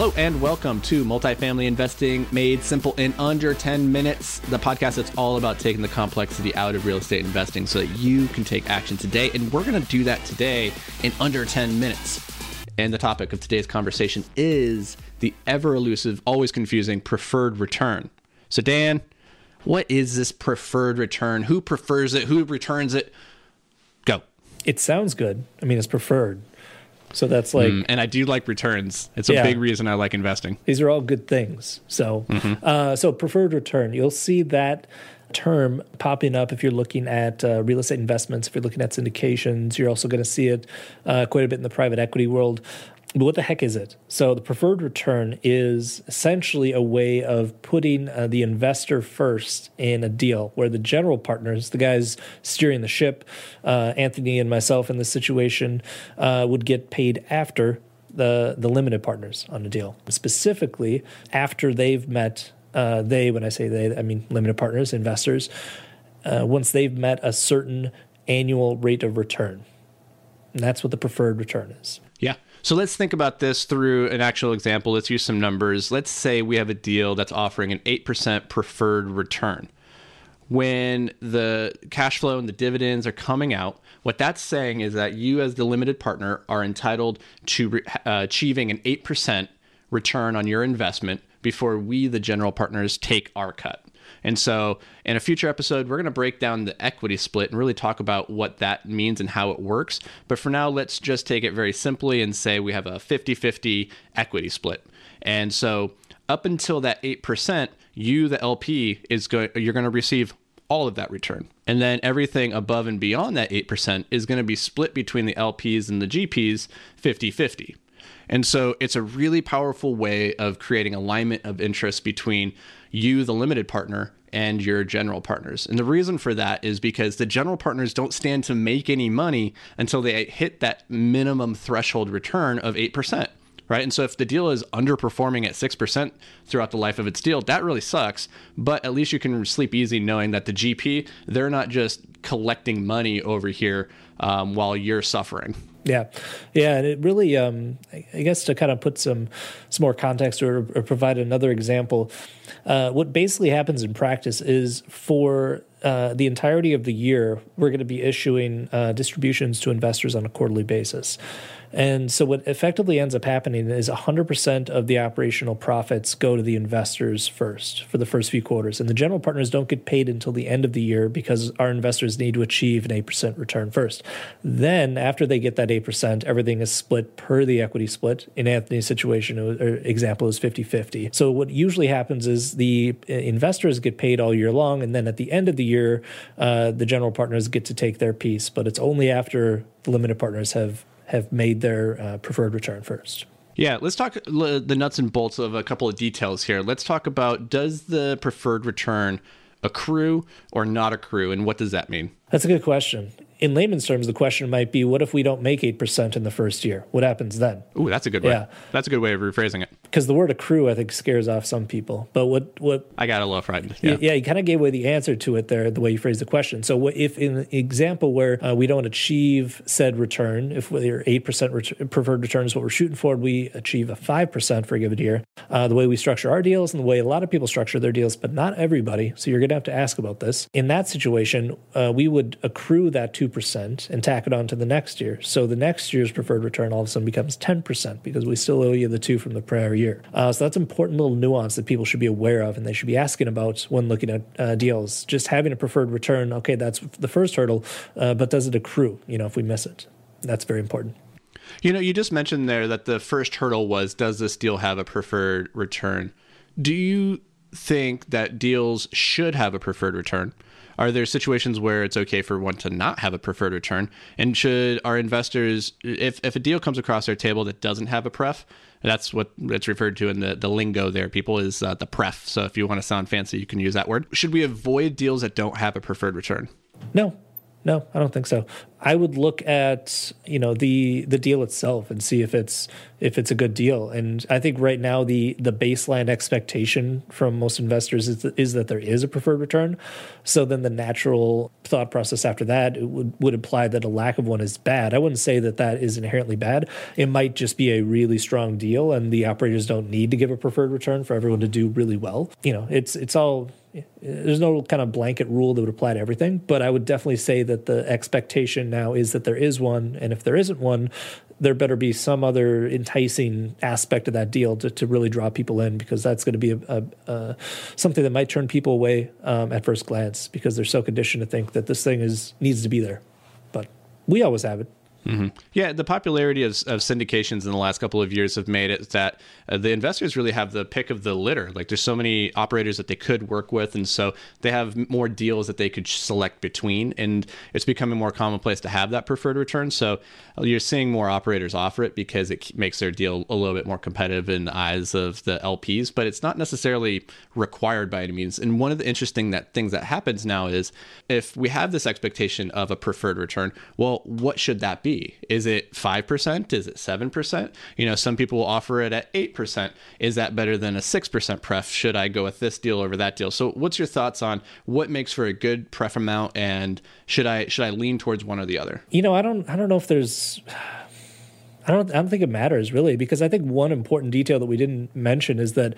Hello and welcome to Multifamily Investing Made Simple in Under 10 Minutes, the podcast that's all about taking the complexity out of real estate investing so that you can take action today. And we're going to do that today in under 10 minutes. And the topic of today's conversation is the ever elusive, always confusing preferred return. So, Dan, what is this preferred return? Who prefers it? Who returns it? Go. It sounds good. I mean, it's preferred. So that's like, mm, and I do like returns. It's a yeah, big reason I like investing. These are all good things. So, mm-hmm. uh, so preferred return. You'll see that term popping up if you're looking at uh, real estate investments. If you're looking at syndications, you're also going to see it uh, quite a bit in the private equity world. But what the heck is it? So, the preferred return is essentially a way of putting uh, the investor first in a deal where the general partners, the guys steering the ship, uh, Anthony and myself in this situation, uh, would get paid after the, the limited partners on a deal. Specifically, after they've met, uh, they, when I say they, I mean limited partners, investors, uh, once they've met a certain annual rate of return. And that's what the preferred return is. Yeah. So let's think about this through an actual example. Let's use some numbers. Let's say we have a deal that's offering an 8% preferred return. When the cash flow and the dividends are coming out, what that's saying is that you, as the limited partner, are entitled to re- uh, achieving an 8% return on your investment before we, the general partners, take our cut. And so, in a future episode, we're going to break down the equity split and really talk about what that means and how it works. But for now, let's just take it very simply and say we have a 50 50 equity split. And so, up until that 8%, you, the LP, is going, you're going to receive all of that return. And then everything above and beyond that 8% is going to be split between the LPs and the GPs 50 50. And so it's a really powerful way of creating alignment of interest between you, the limited partner, and your general partners. And the reason for that is because the general partners don't stand to make any money until they hit that minimum threshold return of 8%. Right. And so if the deal is underperforming at 6% throughout the life of its deal, that really sucks. But at least you can sleep easy knowing that the GP, they're not just collecting money over here um, while you're suffering. Yeah, yeah, and it really, um, I guess, to kind of put some some more context or, or provide another example, uh, what basically happens in practice is for uh, the entirety of the year, we're going to be issuing uh, distributions to investors on a quarterly basis. And so, what effectively ends up happening is 100% of the operational profits go to the investors first for the first few quarters. And the general partners don't get paid until the end of the year because our investors need to achieve an 8% return first. Then, after they get that 8%, everything is split per the equity split. In Anthony's situation, or example is 50 50. So, what usually happens is the uh, investors get paid all year long. And then at the end of the year, uh, the general partners get to take their piece. But it's only after the limited partners have have made their uh, preferred return first. Yeah, let's talk the nuts and bolts of a couple of details here. Let's talk about does the preferred return accrue or not accrue, and what does that mean? That's a good question in layman's terms, the question might be, what if we don't make 8% in the first year? What happens then? Ooh, that's a good way. Yeah. That's a good way of rephrasing it. Because the word accrue, I think, scares off some people. But what, what I got a little frightened. Yeah, yeah you kind of gave away the answer to it there, the way you phrased the question. So if in an example where uh, we don't achieve said return, if we're 8% ret- preferred return is what we're shooting for, we achieve a 5% for a given year. Uh, the way we structure our deals and the way a lot of people structure their deals, but not everybody. So you're going to have to ask about this. In that situation, uh, we would accrue that 2% 2% and tack it on to the next year. So the next year's preferred return all of a sudden becomes 10% because we still owe you the two from the prior year. Uh, so that's an important little nuance that people should be aware of and they should be asking about when looking at uh, deals. Just having a preferred return, okay, that's the first hurdle, uh, but does it accrue, you know, if we miss it? That's very important. You know, you just mentioned there that the first hurdle was does this deal have a preferred return? Do you think that deals should have a preferred return? Are there situations where it's okay for one to not have a preferred return? And should our investors, if, if a deal comes across their table that doesn't have a pref, that's what it's referred to in the, the lingo there, people, is uh, the pref. So if you want to sound fancy, you can use that word. Should we avoid deals that don't have a preferred return? No, no, I don't think so. I would look at you know the the deal itself and see if it's if it's a good deal. And I think right now the the baseline expectation from most investors is, is that there is a preferred return. So then the natural thought process after that would would imply that a lack of one is bad. I wouldn't say that that is inherently bad. It might just be a really strong deal, and the operators don't need to give a preferred return for everyone to do really well. You know, it's it's all there's no kind of blanket rule that would apply to everything, but I would definitely say that the expectation now is that there is one, and if there isn't one, there better be some other enticing aspect of that deal to, to really draw people in because that's going to be a, a, a something that might turn people away um, at first glance because they're so conditioned to think that this thing is needs to be there. But we always have it. Mm-hmm. Yeah, the popularity of, of, syndications in the last couple of years have made it that uh, the investors really have the pick of the litter. Like, there's so many operators that they could work with, and so they have more deals that they could select between. And it's becoming more commonplace to have that preferred return. So uh, you're seeing more operators offer it because it makes their deal a little bit more competitive in the eyes of the LPs. But it's not necessarily required by any means. And one of the interesting that things that happens now is if we have this expectation of a preferred return, well, what should that be? Be? Is it 5%? Is it 7%? You know, some people will offer it at 8%. Is that better than a 6% pref? Should I go with this deal over that deal? So what's your thoughts on what makes for a good pref amount and should I should I lean towards one or the other? You know, I don't I don't know if there's I don't I don't think it matters really because I think one important detail that we didn't mention is that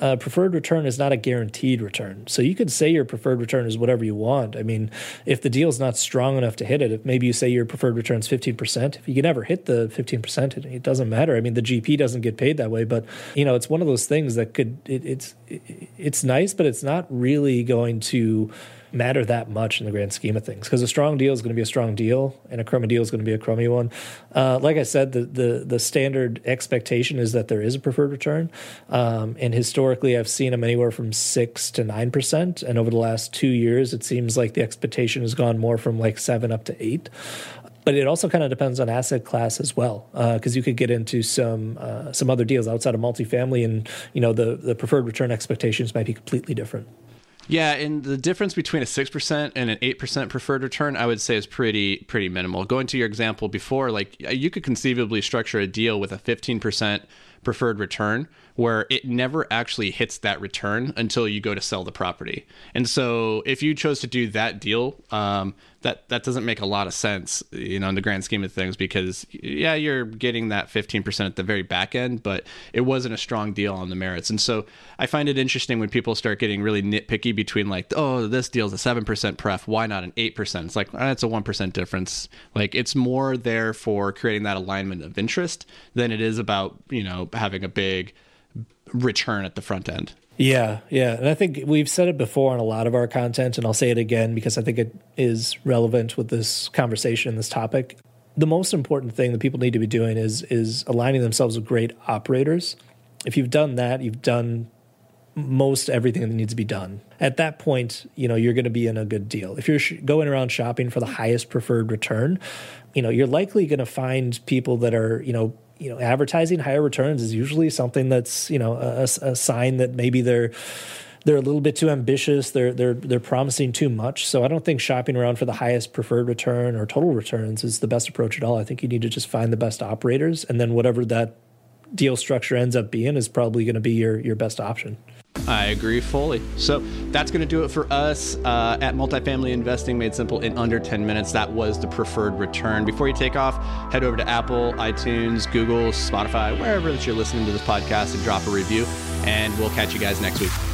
uh, preferred return is not a guaranteed return. So you could say your preferred return is whatever you want. I mean, if the deal is not strong enough to hit it, if maybe you say your preferred return is 15%, if you can never hit the 15%, it, it, doesn't matter. I mean, the GP doesn't get paid that way, but you know, it's one of those things that could, it, it's, it, it's nice, but it's not really going to matter that much in the grand scheme of things because a strong deal is going to be a strong deal and a crummy deal is going to be a crummy one. Uh, like I said, the, the, the standard expectation is that there is a preferred return, um, and historically I've seen them anywhere from six to nine percent, and over the last two years it seems like the expectation has gone more from like seven up to eight but it also kind of depends on asset class as well, because uh, you could get into some uh, some other deals outside of multifamily, and you know the the preferred return expectations might be completely different. Yeah, and the difference between a six percent and an eight percent preferred return, I would say, is pretty pretty minimal. Going to your example before, like you could conceivably structure a deal with a fifteen percent preferred return where it never actually hits that return until you go to sell the property. And so if you chose to do that deal, um, that that doesn't make a lot of sense, you know, in the grand scheme of things, because yeah, you're getting that 15% at the very back end, but it wasn't a strong deal on the merits. And so I find it interesting when people start getting really nitpicky between like, oh, this deal's a 7% pref, why not an 8%? It's like, eh, that's a 1% difference. Like it's more there for creating that alignment of interest than it is about, you know, having a big return at the front end. Yeah, yeah. And I think we've said it before on a lot of our content, and I'll say it again because I think it is relevant with this conversation, this topic. The most important thing that people need to be doing is is aligning themselves with great operators. If you've done that, you've done most everything that needs to be done. At that point, you know, you're going to be in a good deal. If you're sh- going around shopping for the highest preferred return, you know, you're likely going to find people that are, you know, you know, advertising higher returns is usually something that's you know a, a sign that maybe they're they're a little bit too ambitious. They're they're they're promising too much. So I don't think shopping around for the highest preferred return or total returns is the best approach at all. I think you need to just find the best operators, and then whatever that deal structure ends up being is probably going to be your your best option. I agree fully. So that's going to do it for us uh, at Multifamily Investing Made Simple in under 10 minutes. That was the preferred return. Before you take off, head over to Apple, iTunes, Google, Spotify, wherever that you're listening to this podcast and drop a review. And we'll catch you guys next week.